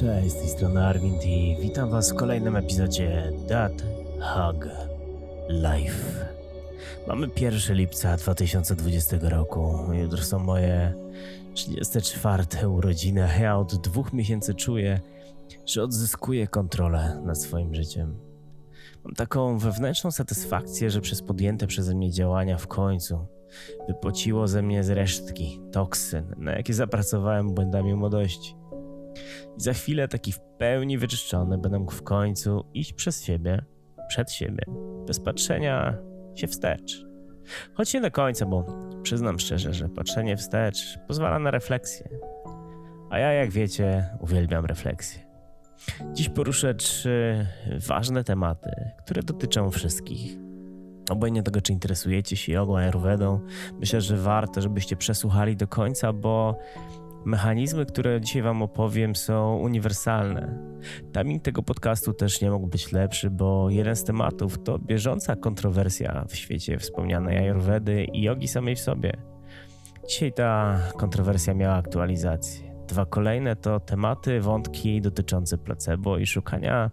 Cześć, z tej strony i witam was w kolejnym epizodzie That Hug Life. Mamy 1 lipca 2020 roku. Jutro są moje 34 urodziny, ja od dwóch miesięcy czuję, że odzyskuję kontrolę nad swoim życiem. Mam taką wewnętrzną satysfakcję, że przez podjęte przeze mnie działania w końcu wypociło ze mnie z resztki toksyn, na jakie zapracowałem błędami młodości. I za chwilę taki w pełni wyczyszczony będę mógł w końcu iść przez siebie, przed siebie, bez patrzenia się wstecz. Choć nie do końca, bo przyznam szczerze, że patrzenie wstecz pozwala na refleksję. A ja, jak wiecie, uwielbiam refleksję. Dziś poruszę trzy ważne tematy, które dotyczą wszystkich. Obojętnie tego, czy interesujecie się jogą, ayurvedą, myślę, że warto, żebyście przesłuchali do końca, bo Mechanizmy, które dzisiaj Wam opowiem, są uniwersalne. Timing tego podcastu też nie mógł być lepszy, bo jeden z tematów to bieżąca kontrowersja w świecie wspomnianej Ayurvedy i jogi samej w sobie. Dzisiaj ta kontrowersja miała aktualizację. Dwa kolejne to tematy, wątki dotyczące placebo i szukania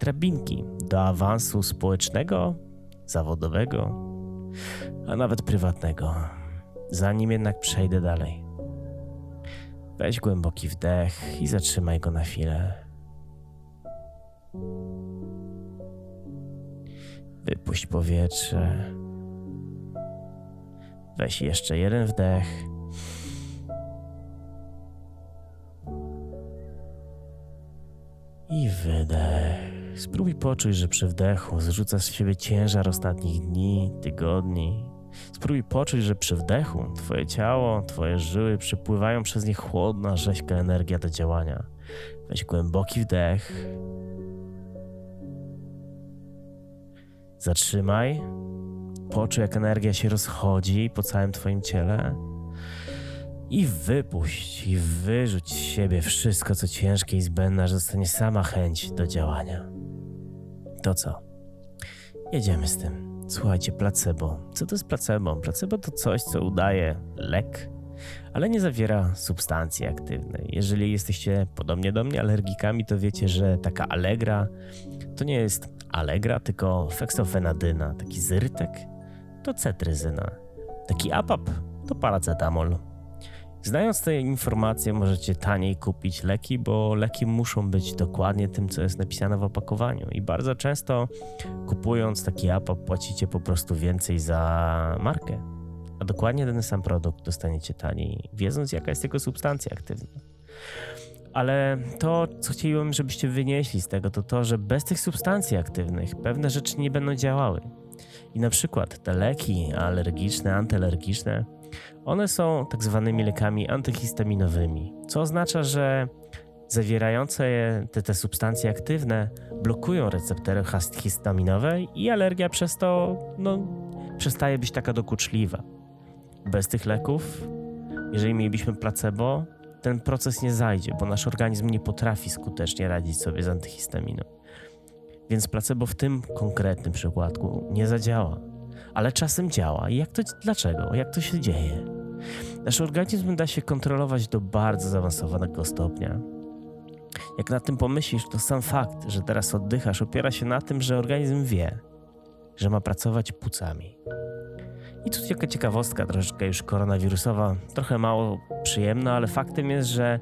drabinki do awansu społecznego, zawodowego, a nawet prywatnego. Zanim jednak przejdę dalej. Weź głęboki wdech i zatrzymaj go na chwilę. Wypuść powietrze. Weź jeszcze jeden wdech. I wydech. Spróbuj poczuć, że przy wdechu zrzucasz z siebie ciężar ostatnich dni, tygodni, Spróbuj poczuć, że przy wdechu twoje ciało, twoje żyły przepływają przez nie chłodna, rzeźka energia do działania. Weź głęboki wdech. Zatrzymaj. Poczuj, jak energia się rozchodzi po całym twoim ciele. I wypuść, i wyrzuć z siebie wszystko, co ciężkie i zbędne, że zostanie sama chęć do działania. To co? Jedziemy z tym. Słuchajcie, placebo. Co to jest placebo? Placebo to coś, co udaje lek, ale nie zawiera substancji aktywnej. Jeżeli jesteście podobnie do mnie alergikami, to wiecie, że taka Allegra to nie jest Allegra, tylko feksofenadyna. Taki zyrtek to cetryzyna. Taki apap to paracetamol. Znając te informacje, możecie taniej kupić leki, bo leki muszą być dokładnie tym, co jest napisane w opakowaniu. I bardzo często kupując taki app, płacicie po prostu więcej za markę. A dokładnie ten sam produkt dostaniecie taniej, wiedząc, jaka jest jego substancja aktywna. Ale to, co chciałbym, żebyście wynieśli z tego, to to, że bez tych substancji aktywnych pewne rzeczy nie będą działały. I na przykład te leki alergiczne, antyalergiczne one są tak zwanymi lekami antyhistaminowymi, co oznacza, że zawierające te, te substancje aktywne blokują receptory histaminowe i alergia przez to no, przestaje być taka dokuczliwa. Bez tych leków, jeżeli mielibyśmy placebo, ten proces nie zajdzie, bo nasz organizm nie potrafi skutecznie radzić sobie z antyhistaminą. Więc placebo w tym konkretnym przypadku nie zadziała ale czasem działa. I jak to, dlaczego? Jak to się dzieje? Nasz organizm da się kontrolować do bardzo zaawansowanego stopnia. Jak na tym pomyślisz, to sam fakt, że teraz oddychasz, opiera się na tym, że organizm wie, że ma pracować płucami. I tu taka ciekawostka, troszeczkę już koronawirusowa, trochę mało przyjemna, ale faktem jest, że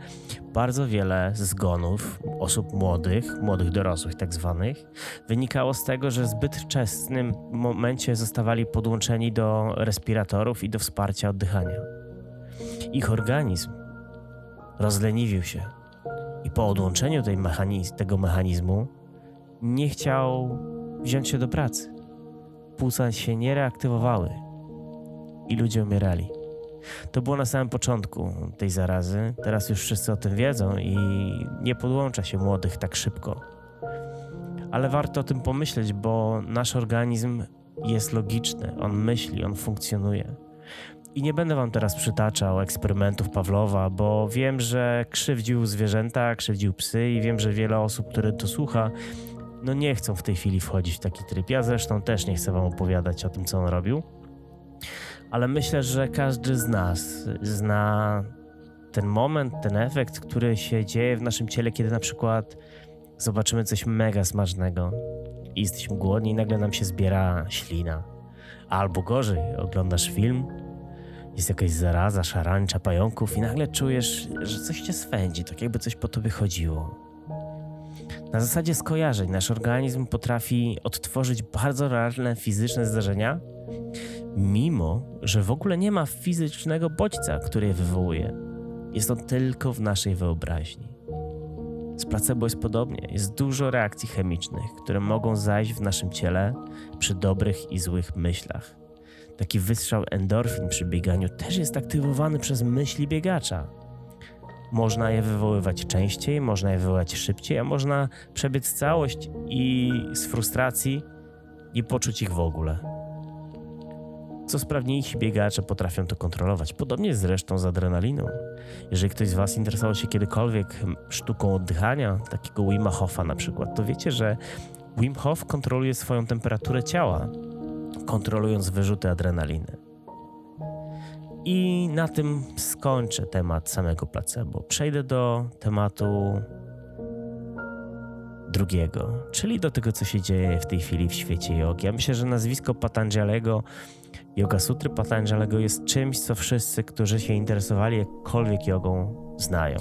bardzo wiele zgonów osób młodych, młodych dorosłych tak zwanych, wynikało z tego, że w zbyt wczesnym momencie zostawali podłączeni do respiratorów i do wsparcia oddychania. Ich organizm rozleniwił się i po odłączeniu mechanizm, tego mechanizmu nie chciał wziąć się do pracy. Płuca się nie reaktywowały i ludzie umierali. To było na samym początku tej zarazy. Teraz już wszyscy o tym wiedzą i nie podłącza się młodych tak szybko. Ale warto o tym pomyśleć, bo nasz organizm jest logiczny, on myśli, on funkcjonuje. I nie będę wam teraz przytaczał eksperymentów Pawlowa, bo wiem, że krzywdził zwierzęta, krzywdził psy i wiem, że wiele osób, które to słucha, no nie chcą w tej chwili wchodzić w taki tryb. Ja zresztą też nie chcę wam opowiadać o tym, co on robił ale myślę, że każdy z nas zna ten moment, ten efekt, który się dzieje w naszym ciele, kiedy na przykład zobaczymy coś mega smacznego i jesteśmy głodni i nagle nam się zbiera ślina. Albo gorzej, oglądasz film, jest jakaś zaraza, szarańcza pająków i nagle czujesz, że coś cię swędzi, tak jakby coś po tobie chodziło. Na zasadzie skojarzeń nasz organizm potrafi odtworzyć bardzo realne fizyczne zdarzenia, mimo że w ogóle nie ma fizycznego bodźca, który je wywołuje. Jest on tylko w naszej wyobraźni. Z placebo jest podobnie. Jest dużo reakcji chemicznych, które mogą zajść w naszym ciele przy dobrych i złych myślach. Taki wystrzał endorfin przy bieganiu też jest aktywowany przez myśli biegacza. Można je wywoływać częściej, można je wywołać szybciej, a można przebiec całość i z frustracji nie poczuć ich w ogóle. Co sprawniejsi biegacze potrafią to kontrolować. Podobnie zresztą z adrenaliną. Jeżeli ktoś z Was interesował się kiedykolwiek sztuką oddychania, takiego Wim Hofa na przykład, to wiecie, że Wim Hof kontroluje swoją temperaturę ciała, kontrolując wyrzuty adrenaliny. I na tym skończę temat samego placebo. Przejdę do tematu drugiego, czyli do tego, co się dzieje w tej chwili w świecie jogi. Ja myślę, że nazwisko Patanjalego, Yoga Sutry Patanjalego jest czymś, co wszyscy, którzy się interesowali jakkolwiek jogą, znają.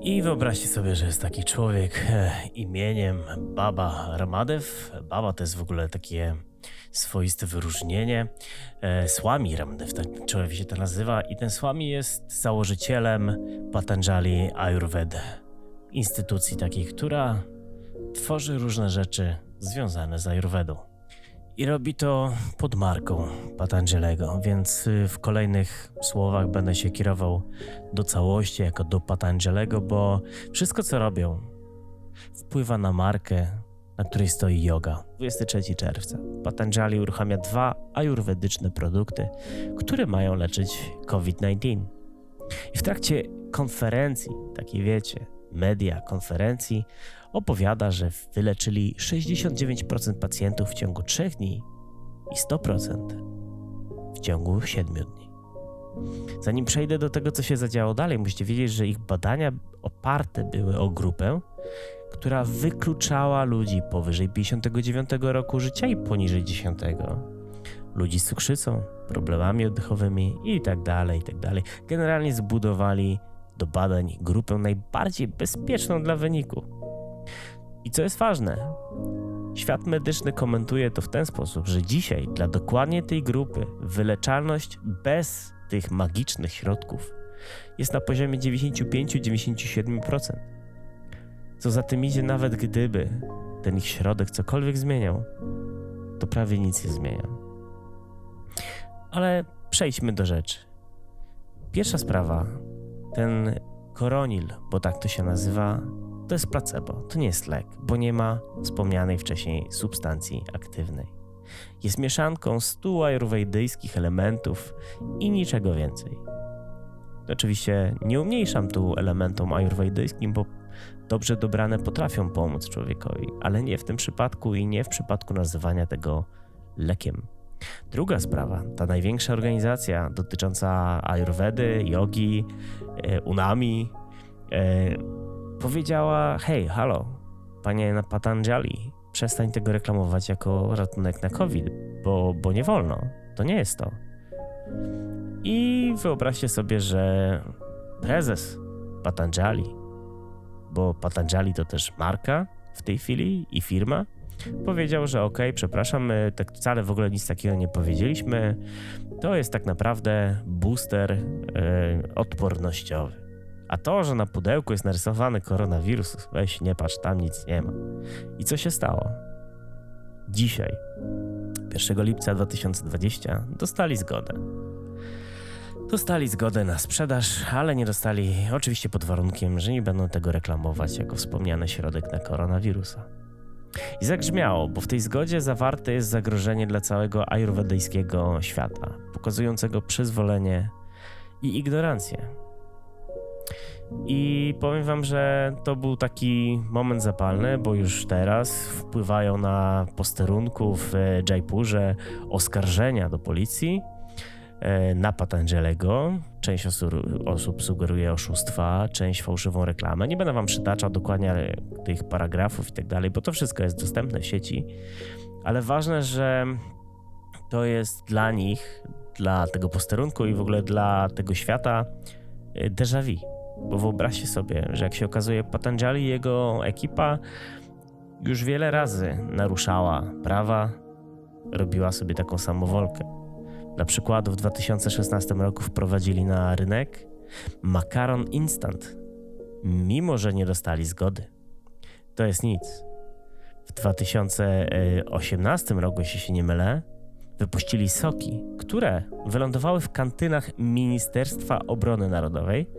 I wyobraźcie sobie, że jest taki człowiek e, imieniem Baba Ramadev. Baba to jest w ogóle takie swoiste wyróżnienie. E, Swami Ramdev, tak człowiek się to nazywa. I ten Swami jest założycielem Patanjali Ayurveda. Instytucji takiej, która tworzy różne rzeczy związane z Ayurvedą. I robi to pod marką Patanjalego, więc y, w kolejnych słowach będę się kierował do całości jako do Patanjalego, bo wszystko co robią wpływa na markę, na której stoi yoga. 23 czerwca. Patanjali uruchamia dwa ajurwedyczne produkty, które mają leczyć COVID-19. I w trakcie konferencji, takiej wiecie, media konferencji, opowiada, że wyleczyli 69% pacjentów w ciągu 3 dni i 100% w ciągu 7 dni. Zanim przejdę do tego, co się zadziało dalej, musicie wiedzieć, że ich badania oparte były o grupę, która wykluczała ludzi powyżej 59 roku życia i poniżej 10. Ludzi z cukrzycą, problemami oddechowymi i tak dalej, i tak. Generalnie zbudowali do badań grupę najbardziej bezpieczną dla wyniku. I co jest ważne, świat medyczny komentuje to w ten sposób, że dzisiaj dla dokładnie tej grupy wyleczalność bez tych magicznych środków jest na poziomie 95-97%. Co za tym idzie, nawet gdyby ten ich środek cokolwiek zmieniał, to prawie nic nie zmienia. Ale przejdźmy do rzeczy. Pierwsza sprawa, ten koronil, bo tak to się nazywa, to jest placebo, to nie jest lek, bo nie ma wspomnianej wcześniej substancji aktywnej. Jest mieszanką stu ajurwejdyjskich elementów i niczego więcej. Oczywiście nie umniejszam tu elementom ajurwejdyjskim, bo dobrze dobrane potrafią pomóc człowiekowi, ale nie w tym przypadku i nie w przypadku nazywania tego lekiem. Druga sprawa, ta największa organizacja dotycząca ayurvedy, jogi, e, unami, e, powiedziała: Hej, halo, panie Patanjali, przestań tego reklamować jako ratunek na COVID, bo, bo nie wolno. To nie jest to. I wyobraźcie sobie, że prezes Patanjali, bo Patanjali to też marka w tej chwili i firma, powiedział, że ok, przepraszam, my tak wcale w ogóle nic takiego nie powiedzieliśmy. To jest tak naprawdę booster yy, odpornościowy. A to, że na pudełku jest narysowany koronawirus, weź nie patrz, tam nic nie ma. I co się stało? Dzisiaj, 1 lipca 2020, dostali zgodę. Dostali zgodę na sprzedaż, ale nie dostali, oczywiście pod warunkiem, że nie będą tego reklamować jako wspomniany środek na koronawirusa. I zagrzmiało, bo w tej zgodzie zawarte jest zagrożenie dla całego ajurwedyjskiego świata, pokazującego przyzwolenie i ignorancję. I powiem wam, że to był taki moment zapalny, bo już teraz wpływają na posterunku w Jaipurze oskarżenia do policji e, na Patangelego. Część osób, osób sugeruje oszustwa, część fałszywą reklamę. Nie będę wam przytaczał dokładnie tych paragrafów i tak dalej, bo to wszystko jest dostępne w sieci. Ale ważne, że to jest dla nich, dla tego posterunku i w ogóle dla tego świata e, déjà vu. Bo wyobraźcie sobie, że jak się okazuje, Patanjali i jego ekipa już wiele razy naruszała prawa, robiła sobie taką samowolkę. Dla przykładu w 2016 roku wprowadzili na rynek makaron instant, mimo że nie dostali zgody. To jest nic. W 2018 roku, jeśli się nie mylę, wypuścili soki, które wylądowały w kantynach Ministerstwa Obrony Narodowej,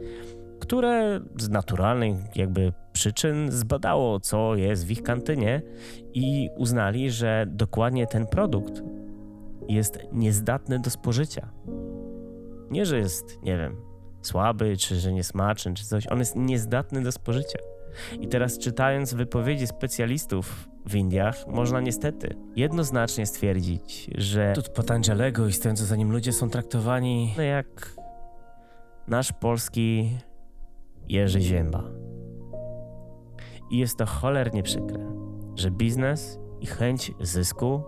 które z naturalnych jakby przyczyn zbadało, co jest w ich kantynie i uznali, że dokładnie ten produkt jest niezdatny do spożycia. Nie, że jest, nie wiem, słaby, czy że niesmaczny, czy coś. On jest niezdatny do spożycia. I teraz czytając wypowiedzi specjalistów w Indiach, można niestety jednoznacznie stwierdzić, że tut Patanjalego i stojący za nim ludzie są traktowani no jak nasz polski Jerzy Zięba. I jest to cholernie przykre, że biznes i chęć zysku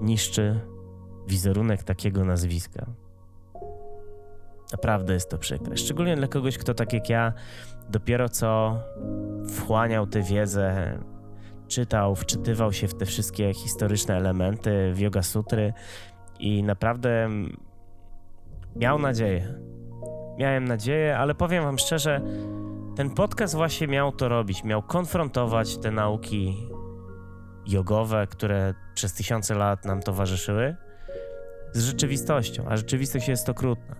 niszczy wizerunek takiego nazwiska. Naprawdę jest to przykre. Szczególnie dla kogoś, kto tak jak ja dopiero co wchłaniał tę wiedzę, czytał, wczytywał się w te wszystkie historyczne elementy, w Yoga Sutry i naprawdę miał nadzieję. Miałem nadzieję, ale powiem wam szczerze, ten podcast właśnie miał to robić, miał konfrontować te nauki jogowe, które przez tysiące lat nam towarzyszyły, z rzeczywistością, a rzeczywistość jest okrutna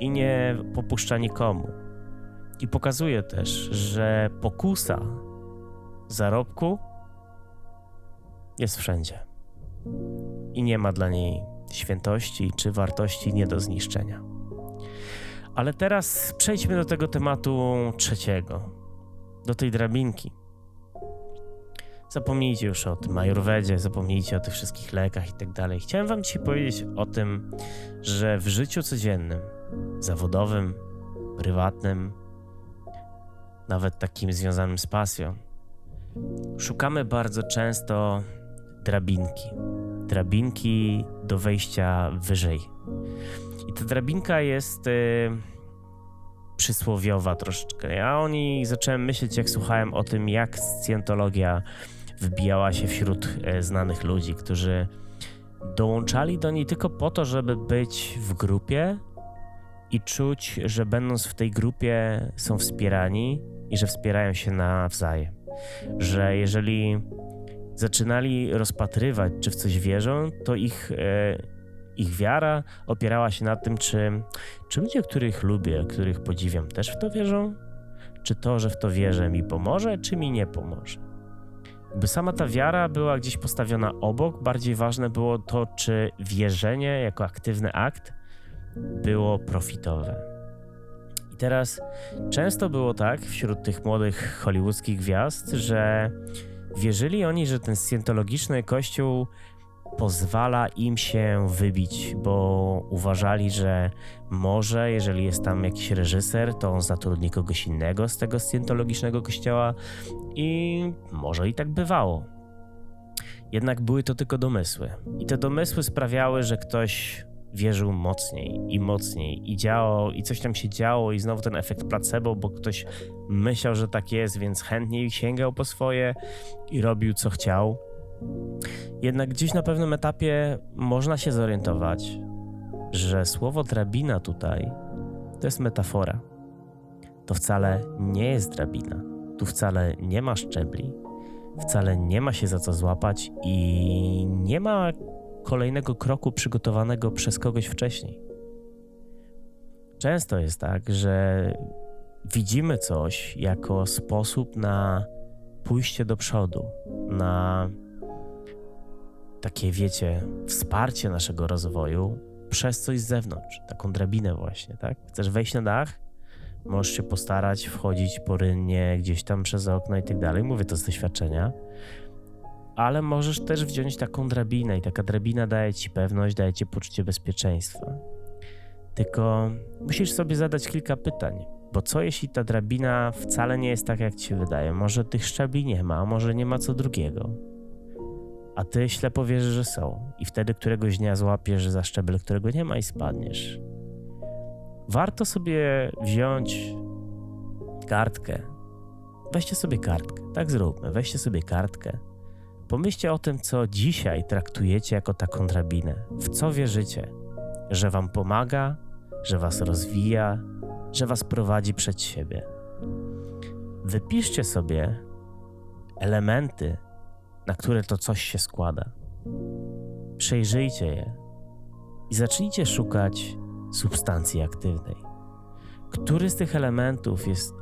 i nie popuszcza nikomu. I pokazuje też, że pokusa zarobku jest wszędzie i nie ma dla niej świętości czy wartości nie do zniszczenia. Ale teraz przejdźmy do tego tematu trzeciego, do tej drabinki. Zapomnijcie już o tym ajurwedzie, zapomnijcie o tych wszystkich lekach i tak dalej. Chciałem wam dzisiaj powiedzieć o tym, że w życiu codziennym, zawodowym, prywatnym, nawet takim związanym z pasją, szukamy bardzo często drabinki. Drabinki do wejścia wyżej. I ta drabinka jest y, przysłowiowa troszeczkę. Ja o niej zacząłem myśleć, jak słuchałem o tym, jak scjentologia wbijała się wśród e, znanych ludzi, którzy dołączali do niej tylko po to, żeby być w grupie i czuć, że będąc w tej grupie są wspierani i że wspierają się nawzajem. Że jeżeli zaczynali rozpatrywać, czy w coś wierzą, to ich, e, ich wiara opierała się na tym, czy, czy ludzie, których lubię, których podziwiam, też w to wierzą? Czy to, że w to wierzę, mi pomoże, czy mi nie pomoże? By sama ta wiara była gdzieś postawiona obok, bardziej ważne było to, czy wierzenie jako aktywny akt było profitowe. I teraz często było tak wśród tych młodych hollywoodzkich gwiazd, że wierzyli oni, że ten scjentologiczny kościół pozwala im się wybić, bo uważali, że może, jeżeli jest tam jakiś reżyser, to on zatrudni kogoś innego z tego scjentologicznego kościoła i może i tak bywało. Jednak były to tylko domysły. I te domysły sprawiały, że ktoś wierzył mocniej i mocniej i działo, i coś tam się działo, i znowu ten efekt placebo, bo ktoś myślał, że tak jest, więc chętniej sięgał po swoje i robił co chciał. Jednak gdzieś na pewnym etapie można się zorientować, że słowo drabina tutaj to jest metafora. To wcale nie jest drabina. Tu wcale nie ma szczebli, wcale nie ma się za co złapać i nie ma kolejnego kroku przygotowanego przez kogoś wcześniej. Często jest tak, że widzimy coś jako sposób na pójście do przodu, na takie, wiecie, wsparcie naszego rozwoju przez coś z zewnątrz, taką drabinę właśnie, tak? Chcesz wejść na dach? Możesz się postarać, wchodzić porynnie, gdzieś tam przez okno i tak dalej. Mówię to z doświadczenia. ale możesz też wziąć taką drabinę i taka drabina daje ci pewność, daje ci poczucie bezpieczeństwa. Tylko musisz sobie zadać kilka pytań, bo co jeśli ta drabina wcale nie jest tak, jak ci się wydaje? Może tych szczebli nie ma, może nie ma co drugiego. A ty ślepo wierzysz, że są, i wtedy któregoś dnia złapiesz za szczebel, którego nie ma i spadniesz. Warto sobie wziąć kartkę. Weźcie sobie kartkę, tak zróbmy. Weźcie sobie kartkę. Pomyślcie o tym, co dzisiaj traktujecie jako taką drabinę. W co wierzycie? Że wam pomaga, że was rozwija, że was prowadzi przed siebie. Wypiszcie sobie elementy, na które to coś się składa. Przejrzyjcie je i zacznijcie szukać substancji aktywnej. Który z tych elementów jest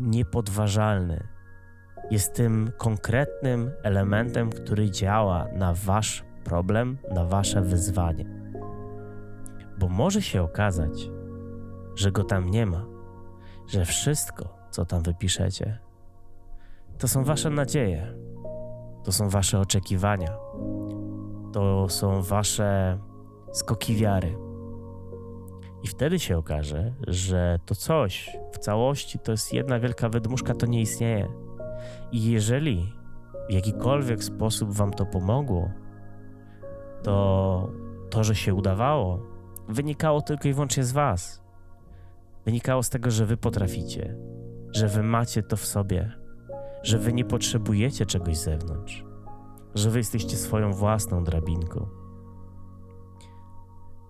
niepodważalny, jest tym konkretnym elementem, który działa na wasz problem, na wasze wyzwanie. Bo może się okazać, że go tam nie ma, że wszystko, co tam wypiszecie, to są wasze nadzieje, to są wasze oczekiwania, to są wasze skoki wiary. I wtedy się okaże, że to coś w całości to jest jedna wielka wydmuszka, to nie istnieje. I jeżeli w jakikolwiek sposób wam to pomogło, to to, że się udawało, wynikało tylko i wyłącznie z was. Wynikało z tego, że wy potraficie, że wy macie to w sobie, że wy nie potrzebujecie czegoś z zewnątrz, że wy jesteście swoją własną drabinką.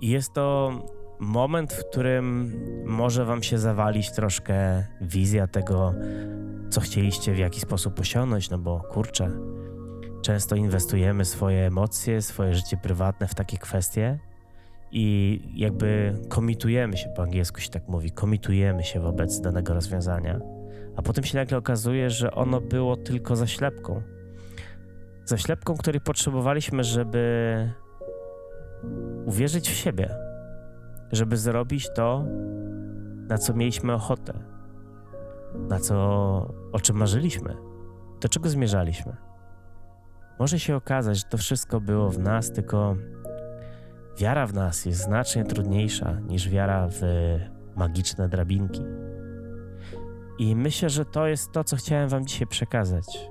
I jest to moment, w którym może wam się zawalić troszkę wizja tego, co chcieliście w jaki sposób osiągnąć, no bo kurczę, często inwestujemy swoje emocje, swoje życie prywatne w takie kwestie i jakby komitujemy się, po angielsku się tak mówi, komitujemy się wobec danego rozwiązania, a potem się nagle okazuje, że ono było tylko zaślepką. Zaślepką, której potrzebowaliśmy, żeby uwierzyć w siebie, żeby zrobić to, na co mieliśmy ochotę, na co, o czym marzyliśmy, do czego zmierzaliśmy. Może się okazać, że to wszystko było w nas, tylko wiara w nas jest znacznie trudniejsza niż wiara w magiczne drabinki. I myślę, że to jest to, co chciałem Wam dzisiaj przekazać.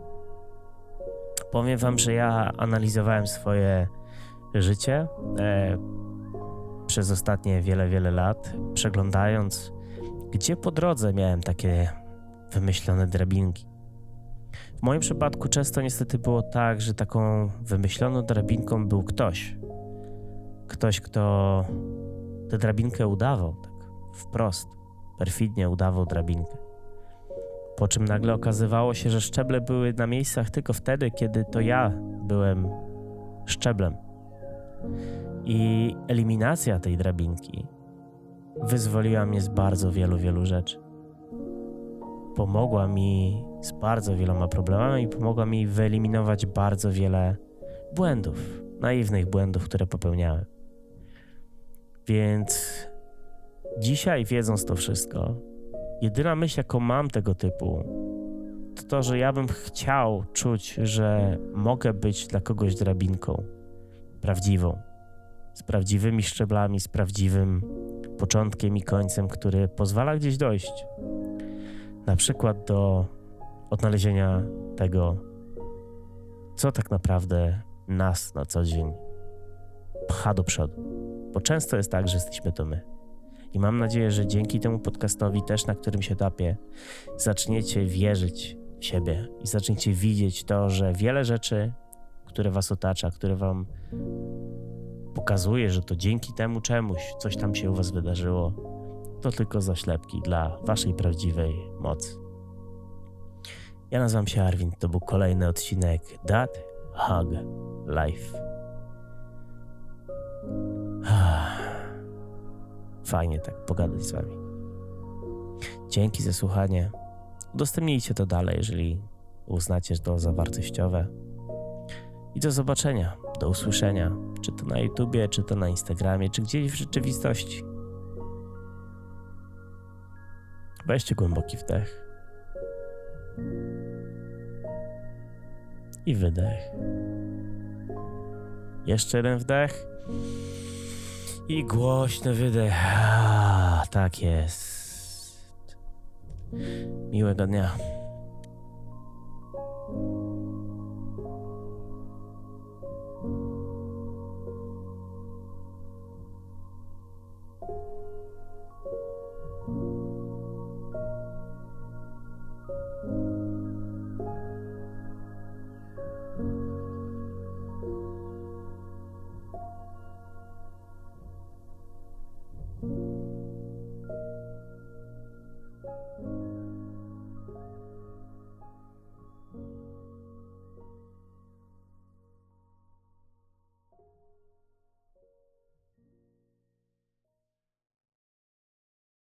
Powiem Wam, że ja analizowałem swoje życie e, przez ostatnie wiele, wiele lat, przeglądając, gdzie po drodze miałem takie wymyślone drabinki. W moim przypadku często niestety było tak, że taką wymyśloną drabinką był ktoś. Ktoś, kto tę drabinkę udawał, tak wprost, perfidnie udawał drabinkę. Po czym nagle okazywało się, że szczeble były na miejscach tylko wtedy, kiedy to ja byłem szczeblem. I eliminacja tej drabinki wyzwoliła mnie z bardzo wielu, wielu rzeczy pomogła mi z bardzo wieloma problemami pomogła mi wyeliminować bardzo wiele błędów, naiwnych błędów, które popełniałem. Więc dzisiaj, wiedząc to wszystko, jedyna myśl, jaką mam tego typu, to to, że ja bym chciał czuć, że mogę być dla kogoś drabinką prawdziwą, z prawdziwymi szczeblami, z prawdziwym początkiem i końcem, który pozwala gdzieś dojść na przykład do odnalezienia tego, co tak naprawdę nas na co dzień pcha do przodu. Bo często jest tak, że jesteśmy to my. I mam nadzieję, że dzięki temu podcastowi, też na którymś etapie, zaczniecie wierzyć w siebie i zaczniecie widzieć to, że wiele rzeczy, które was otacza, które wam pokazuje, że to dzięki temu czemuś coś tam się u was wydarzyło, to tylko zaślepki dla waszej prawdziwej mocy. Ja nazywam się Arwin, to był kolejny odcinek That Hug Life. Fajnie tak pogadać z wami. Dzięki za słuchanie. Udostępnijcie to dalej, jeżeli uznacie to za wartościowe. I do zobaczenia, do usłyszenia, czy to na YouTubie, czy to na Instagramie, czy gdzieś w rzeczywistości. Weźcie głęboki wdech. I wydech. Jeszcze jeden wdech. I głośny wydech. Tak jest. Miłego dnia.